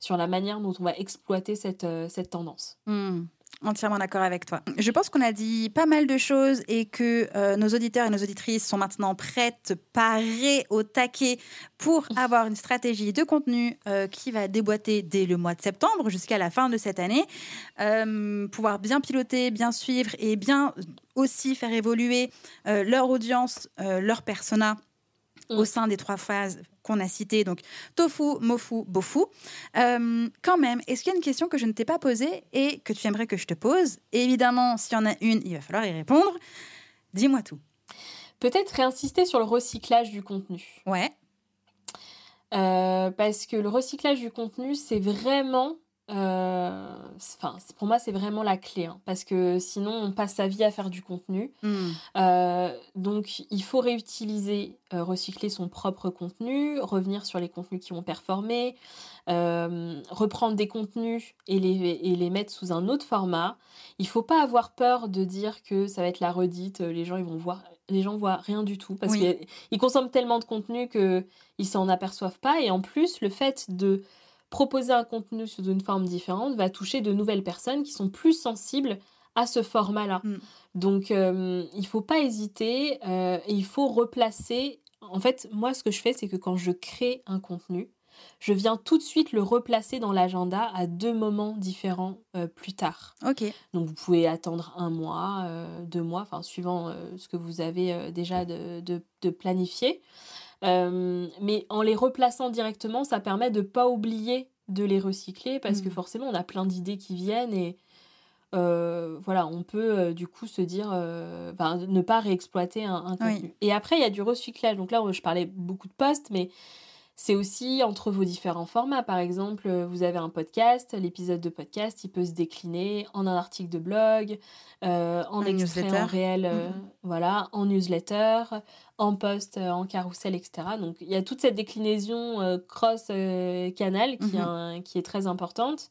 sur la manière dont on va exploiter cette, cette tendance. Hmm, Entièrement d'accord avec toi. Je pense qu'on a dit pas mal de choses et que euh, nos auditeurs et nos auditrices sont maintenant prêtes, parées au taquet pour avoir une stratégie de contenu euh, qui va déboîter dès le mois de septembre jusqu'à la fin de cette année. Euh, pouvoir bien piloter, bien suivre et bien aussi faire évoluer leur audience, leur persona. Au sein des trois phases qu'on a citées, donc tofu, mofu, bofu. Euh, quand même, est-ce qu'il y a une question que je ne t'ai pas posée et que tu aimerais que je te pose? Évidemment, s'il y en a une, il va falloir y répondre. Dis-moi tout. Peut-être réinsister sur le recyclage du contenu. Ouais. Euh, parce que le recyclage du contenu, c'est vraiment euh, enfin, pour moi, c'est vraiment la clé, hein, parce que sinon, on passe sa vie à faire du contenu. Hmm. Euh, donc, il faut réutiliser, euh, recycler son propre contenu, revenir sur les contenus qui ont performé, reprendre des contenus et les, et les mettre sous un autre format. Il faut pas avoir peur de dire que ça va être la redite, les gens ils vont voir. Les gens voient rien du tout parce qu'ils consomment tellement de contenu qu'ils s'en aperçoivent pas. Et en plus, le fait de proposer un contenu sous une forme différente va toucher de nouvelles personnes qui sont plus sensibles à ce format-là. Mm. Donc, euh, il ne faut pas hésiter euh, et il faut replacer. En fait, moi, ce que je fais, c'est que quand je crée un contenu, je viens tout de suite le replacer dans l'agenda à deux moments différents euh, plus tard. Ok. Donc, vous pouvez attendre un mois, deux mois, enfin, suivant ce que vous avez déjà de, de, de planifié. Euh, mais en les replaçant directement, ça permet de ne pas oublier de les recycler parce que mm. forcément, on a plein d'idées qui viennent et euh, voilà, on peut euh, du coup se dire, ne pas réexploiter un, contenu. Et après, il y a du recyclage. Donc là, je parlais beaucoup de posts, mais c'est aussi entre vos différents formats. Par exemple, vous avez un podcast, l'épisode de podcast, il peut se décliner en un article de blog, euh, en extrait en réel, euh, mm-hmm. voilà, en newsletter, en post, euh, en carrousel, etc. Donc il y a toute cette déclinaison cross-canal qui, mm-hmm. qui, est très importante.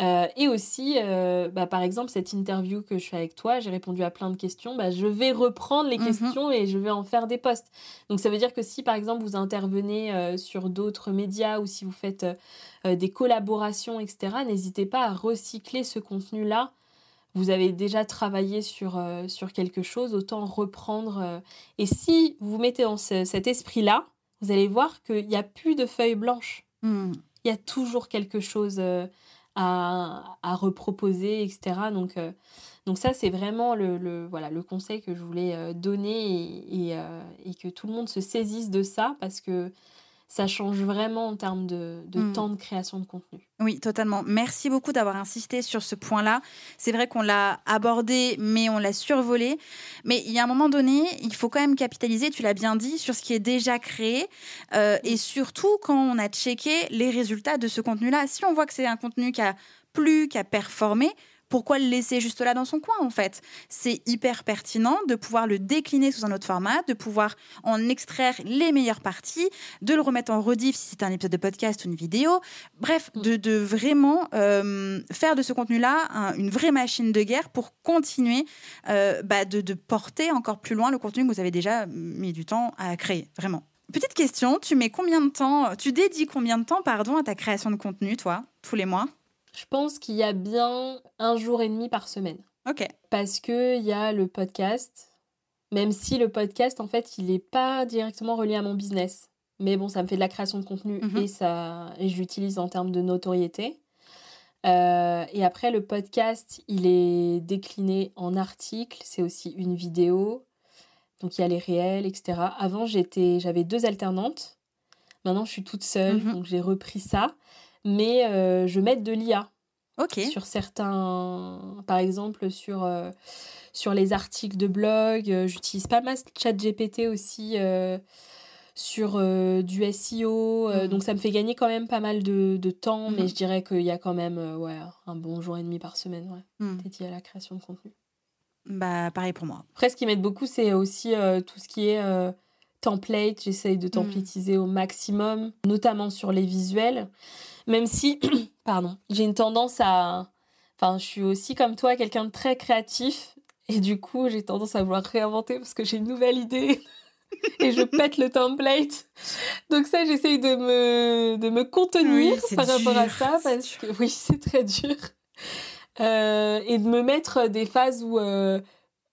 Euh, et aussi, euh, bah, par exemple, cette interview que je fais avec toi, j'ai répondu à plein de questions. Bah, je vais reprendre les mhm. questions et je vais en faire des posts. Donc, ça veut dire que si, par exemple, vous intervenez euh, sur d'autres médias ou si vous faites des collaborations, etc., n'hésitez pas à recycler ce contenu-là. Vous avez déjà travaillé sur, sur quelque chose, autant reprendre. et si vous mettez dans cet esprit-là, vous allez voir qu'il n'y a plus de feuilles blanches. Hmm. Il y a toujours quelque chose à, reproposer, etc. Donc, euh, donc ça, c'est vraiment le, voilà, le conseil que je voulais euh, donner euh, et, que tout le monde se saisisse de ça parce que ça change vraiment en termes de, de hmm. temps de création de contenu. Oui, totalement. Merci beaucoup d'avoir insisté sur ce point-là. C'est vrai qu'on l'a abordé, mais on l'a survolé. Mais il y a un moment donné, il faut quand même capitaliser, tu l'as bien dit, sur ce qui est déjà créé. Euh, et surtout quand on a checké les résultats de ce contenu-là. Si on voit que c'est un contenu qui a plu, qui a performé, pourquoi le laisser juste là dans son coin en fait? C'est hyper pertinent de pouvoir le décliner sous un autre format, de pouvoir en extraire les meilleures parties, de le remettre en rediff si c'est un épisode de podcast ou une vidéo. Bref, mm. de, vraiment euh, faire de ce contenu-là une vraie machine de guerre pour continuer euh, bah, de, de porter encore plus loin le contenu que vous avez déjà mis du temps à créer, vraiment. Petite question, tu mets combien de temps, tu dédies combien de temps, pardon, à ta création de contenu, toi, tous les mois? Je pense qu'il y a bien un jour et demi par semaine. Ok. Parce qu'il y a le podcast, même si le podcast, en fait, il n'est pas directement relié à mon business. Mais bon, ça me fait de la création de contenu mhm. et, ça, et je l'utilise en termes de notoriété. Euh, et après, le podcast, il est décliné en articles, c'est aussi une vidéo. Donc il y a les réels, etc. Avant, j'avais deux alternantes. Maintenant, je suis toute seule, mhm. donc j'ai repris ça mais euh, je mets de l'IA. Sur certains, par exemple, sur, euh, sur les articles de blog. Euh, j'utilise pas mal ChatGPT aussi sur du SEO. Mhm. Donc ça me fait gagner quand même pas mal de, de temps, mais mhm. je dirais qu'il y a quand même ouais, un bon jour et demi par semaine ouais, mhm. dédié à la création de contenu. Bah, pareil pour moi. Après, ce qui m'aide beaucoup, c'est aussi tout ce qui est template. J'essaye de templatiser au maximum, notamment sur les visuels. Même si, pardon, j'ai une tendance à... Enfin, je suis aussi comme toi, quelqu'un de très créatif. Et du coup, j'ai tendance à vouloir réinventer parce que j'ai une nouvelle idée. et je pète le template. Donc ça, j'essaye de me, de me contenir par rapport à ça. Parce que oui, c'est très dur. Euh, et de me mettre des phases où, euh,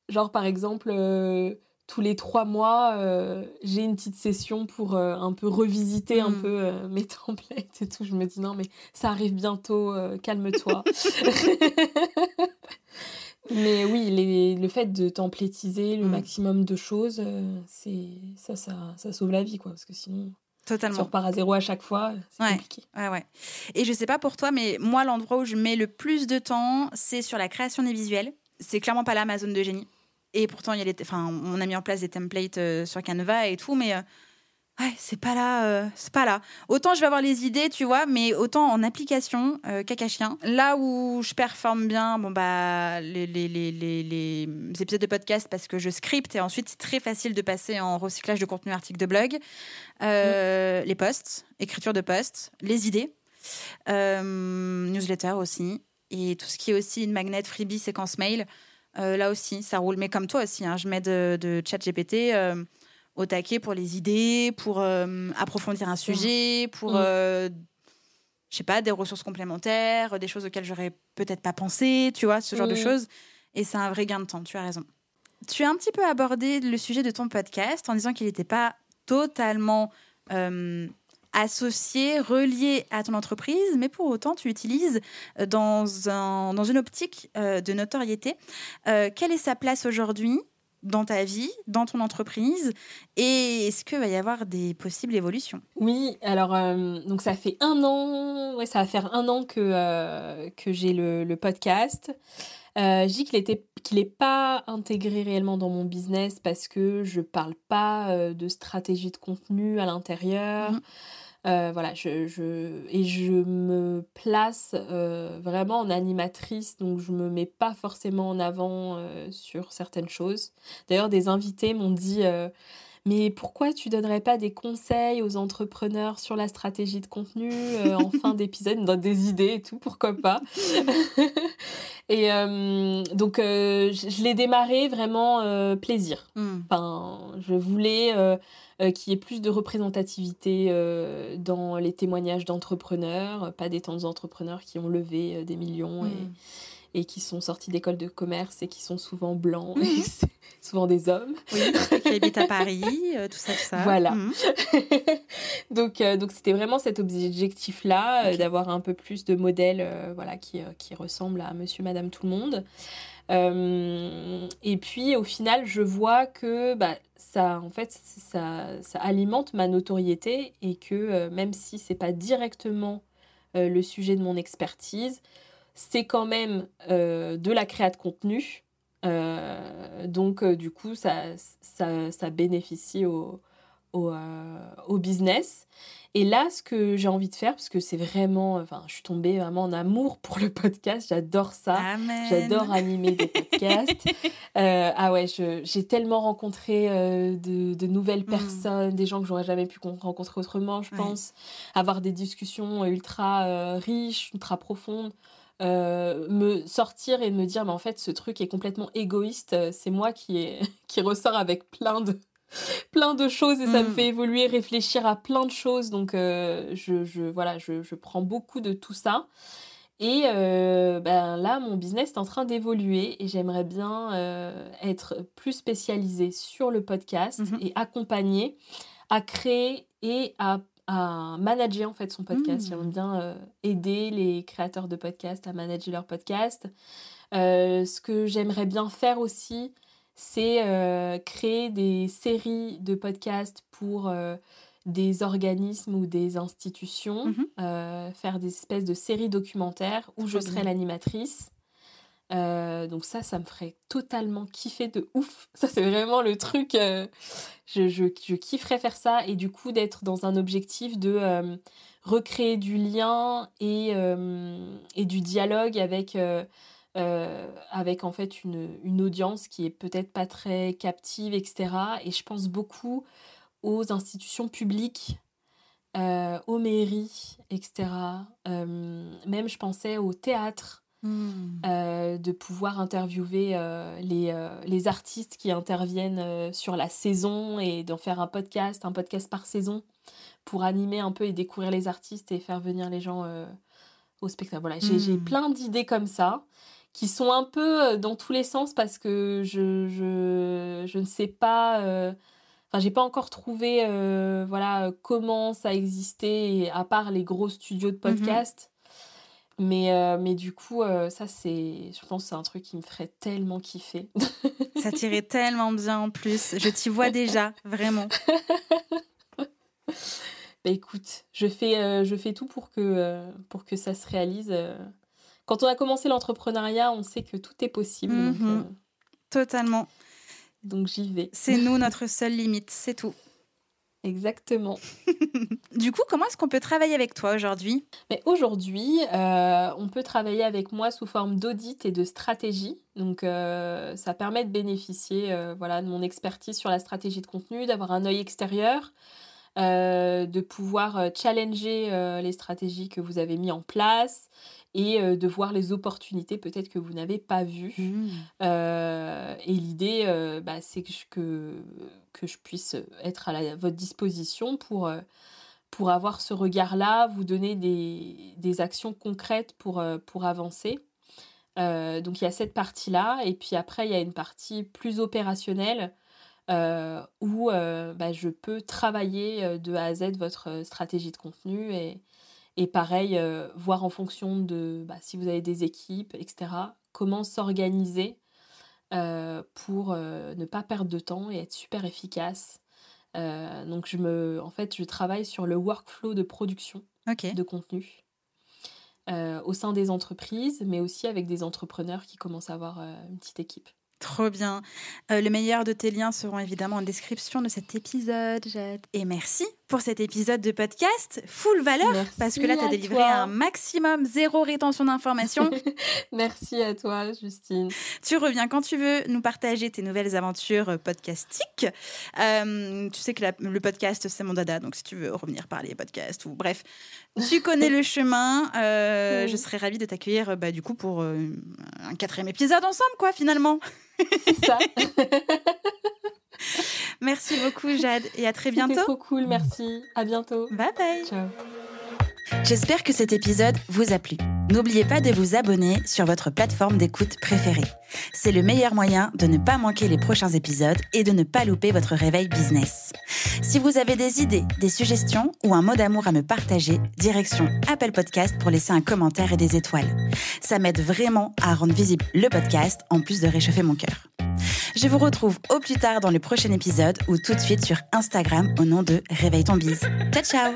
genre par exemple, euh, tous les trois mois, euh, j'ai une petite session pour euh, un peu revisiter un mm. peu euh, mes templates et tout. Je me dis non, mais ça arrive bientôt, calme-toi. mais oui, le fait de templétiser le mm. maximum de choses, c'est ça, ça, ça, sauve la vie, quoi. Parce que sinon. Totalement. Si on repart à zéro à chaque fois, c'est compliqué. Ouais, ouais. Et je sais pas pour toi, mais moi, l'endroit où je mets le plus de temps, c'est sur la création des visuels. C'est clairement pas là ma zone de génie. Et pourtant, il y a enfin, on a mis en place des templates euh, sur Canva et tout, mais euh, Ouais, c'est pas là, euh, c'est pas là. Autant je vais avoir les idées, tu vois, mais autant en application, euh, caca chien. Là où je performe bien, bon bah les, les, les, les, les épisodes de podcast parce que je scripte et ensuite c'est très facile de passer en recyclage de contenu article de blog, les posts, écriture de posts, les idées, newsletter aussi et tout ce qui est aussi une magnet freebie séquence mail. Euh, là aussi, ça roule. Mais comme toi aussi, hein, je mets de, de chat GPT euh, au taquet pour les idées, pour euh, approfondir un sujet, pour, Mm. euh, je sais pas, des ressources complémentaires, des choses auxquelles j'aurais peut-être pas pensé, tu vois, ce genre de Mm. choses. Et c'est un vrai gain de temps, tu as raison. Tu as un petit peu abordé le sujet de ton podcast en disant qu'il n'était pas totalement euh, associé, relié à ton entreprise, mais pour autant, tu utilises euh, dans, un, dans une optique euh, de notoriété. Euh, quelle est sa place aujourd'hui dans ta vie, dans ton entreprise Et est-ce qu'il va y avoir des possibles évolutions? Oui, alors euh, donc ça fait un an, ouais, ça va faire un an que, euh, que j'ai le, le podcast. Euh, je dis qu'il était qu'il n'est pas intégré réellement dans mon business parce que je parle pas de stratégie de contenu à l'intérieur. Mhm. Euh, voilà, je, je, et je me place euh, vraiment en animatrice, donc je me mets pas forcément en avant euh, sur certaines choses. D'ailleurs, des invités m'ont dit mais pourquoi tu donnerais pas des conseils aux entrepreneurs sur la stratégie de contenu euh, en fin d'épisode, donnent des idées et tout, pourquoi pas? Et euh, donc, euh, je, je l'ai démarré vraiment plaisir. Hmm. Enfin, je voulais qu'il y ait plus de représentativité dans les témoignages d'entrepreneurs, pas des temps entrepreneurs qui ont levé des millions Hmm. et, et qui sont sortis d'école de commerce et qui sont souvent blancs, et Mhm. souvent des hommes. Oui, qui habite à Paris, euh, tout ça, tout ça. Voilà. Hmm. donc, euh, donc c'était vraiment cet objectif-là, euh, d'avoir un peu plus de modèles voilà, qui, qui ressemblent à monsieur, madame, tout le monde. Euh, et puis au final, je vois que bah, ça, en fait, ça, ça alimente ma notoriété et que euh, même si c'est pas directement euh, le sujet de mon expertise, c'est quand même euh, de la créa de contenu. Euh, donc euh, du coup, ça, ça, ça bénéficie au, au, au business. Et là, ce que j'ai envie de faire, parce que c'est vraiment, enfin, je suis tombée vraiment en amour pour le podcast, j'adore ça. J'adore animer des podcasts. Ah ouais, je- j'ai tellement rencontré de, de nouvelles personnes, des gens que j'aurais jamais pu con- rencontrer autrement, je Ouais. pense. Avoir des discussions ultra riches, ultra profondes. Euh, me sortir et me dire, mais en fait, ce truc est complètement égoïste. euh, C'est moi qui, est, qui ressort avec plein de, plein de choses et ça me Mm. fait évoluer, réfléchir à plein de choses. Donc, euh, je, je, voilà, je, je prends beaucoup de tout ça. Et euh, ben là, mon business est en train d'évoluer et j'aimerais bien euh, être plus spécialisée sur le podcast Mhm. et accompagner à créer et à, à manager en fait son podcast. Mhm. J'aimerais bien euh, aider les créateurs de podcasts à manager leur podcast. Euh, ce que j'aimerais bien faire aussi, c'est euh, créer des séries de podcasts pour des organismes ou des institutions, euh, faire des espèces de séries documentaires où je bien. l'animatrice. Euh, donc ça, ça me ferait totalement kiffer de ouf. Ça, c'est vraiment le truc. euh, je, je, kifferais faire ça et du coup d'être dans un objectif de euh, recréer du lien et, et du dialogue avec, avec en fait une, une audience qui est peut-être pas très captive, etc. Et je pense beaucoup aux institutions publiques, aux mairies, etc. Même je pensais au théâtre. Hmm. Euh, de pouvoir interviewer euh, les, euh, les artistes qui interviennent sur la saison et d'en faire un podcast, un podcast par saison pour animer un peu et découvrir les artistes et faire venir les gens au spectacle. Voilà, j'ai Mm. j'ai plein d'idées comme ça qui sont un peu dans tous les sens parce que je, je, je ne sais pas... Enfin, j'ai pas encore trouvé voilà comment ça existait à part les gros studios de podcast. Mais, euh, mais du coup, euh, ça, c'est. Je pense que c'est un truc qui me ferait tellement kiffer. Ça t'irait tellement bien en plus. Je t'y vois déjà, vraiment. Bah écoute, je fais, euh, je fais tout pour que, pour que ça se réalise. Quand on a commencé l'entrepreneuriat, on sait que tout est possible. Mhm. Totalement. donc j'y vais. C'est nous notre seule limite, c'est tout. Exactement. du coup, comment est-ce qu'on peut travailler avec toi aujourd'hui? Mais aujourd'hui, euh, on peut travailler avec moi sous forme d'audit et de stratégie. Donc, euh, ça permet de bénéficier euh, voilà, de mon expertise sur la stratégie de contenu, d'avoir un œil extérieur, de pouvoir challenger les stratégies que vous avez mis en place et de voir les opportunités peut-être que vous n'avez pas vues. Mmh. et l'idée, bah, c'est que, que, que, je puisse être à, votre disposition pour, pour avoir ce regard-là, vous donner des, des, actions concrètes pour, pour avancer. donc il y a cette partie-là, et puis après il y a une partie plus opérationnelle où bah, je peux travailler de A à Z votre stratégie de contenu et, et pareil, euh, voir en fonction de bah, si vous avez des équipes, etc., comment s'organiser euh, pour euh, ne pas perdre de temps et être super efficace. donc, je me, en fait, je travaille sur le workflow de production de contenu au sein des entreprises, mais aussi avec des entrepreneurs qui commencent à avoir une petite équipe. Trop bien. Euh, le meilleur de tes liens seront évidemment en description de cet épisode, Jade. Et merci pour cet épisode de podcast full valeur parce que là tu as délivré un maximum zéro rétention d'informations. merci à toi Justine. Tu reviens quand tu veux nous partager tes nouvelles aventures euh, podcastiques. Euh, tu sais que le podcast c'est mon dada donc si tu veux revenir parler podcast ou bref, tu connais le chemin. Je serais ravie de t'accueillir bah, du coup pour un quatrième épisode ensemble quoi finalement. C'est ça. merci beaucoup, Jade, et à très bientôt. C'était trop cool, merci. À bientôt. Bye bye. Ciao. J'espère que cet épisode vous a plu. N'oubliez pas de vous abonner sur votre plateforme d'écoute préférée. C'est le meilleur moyen de ne pas manquer les prochains épisodes et de ne pas louper votre réveil business. Si vous avez des idées, des suggestions ou un mot d'amour à me partager, direction Apple Podcast pour laisser un commentaire et des étoiles. Ça m'aide vraiment à rendre visible le podcast en plus de réchauffer mon cœur. Je vous retrouve au plus tard dans le prochain épisode ou tout de suite sur Instagram au nom de Réveille ton bise. Ciao ciao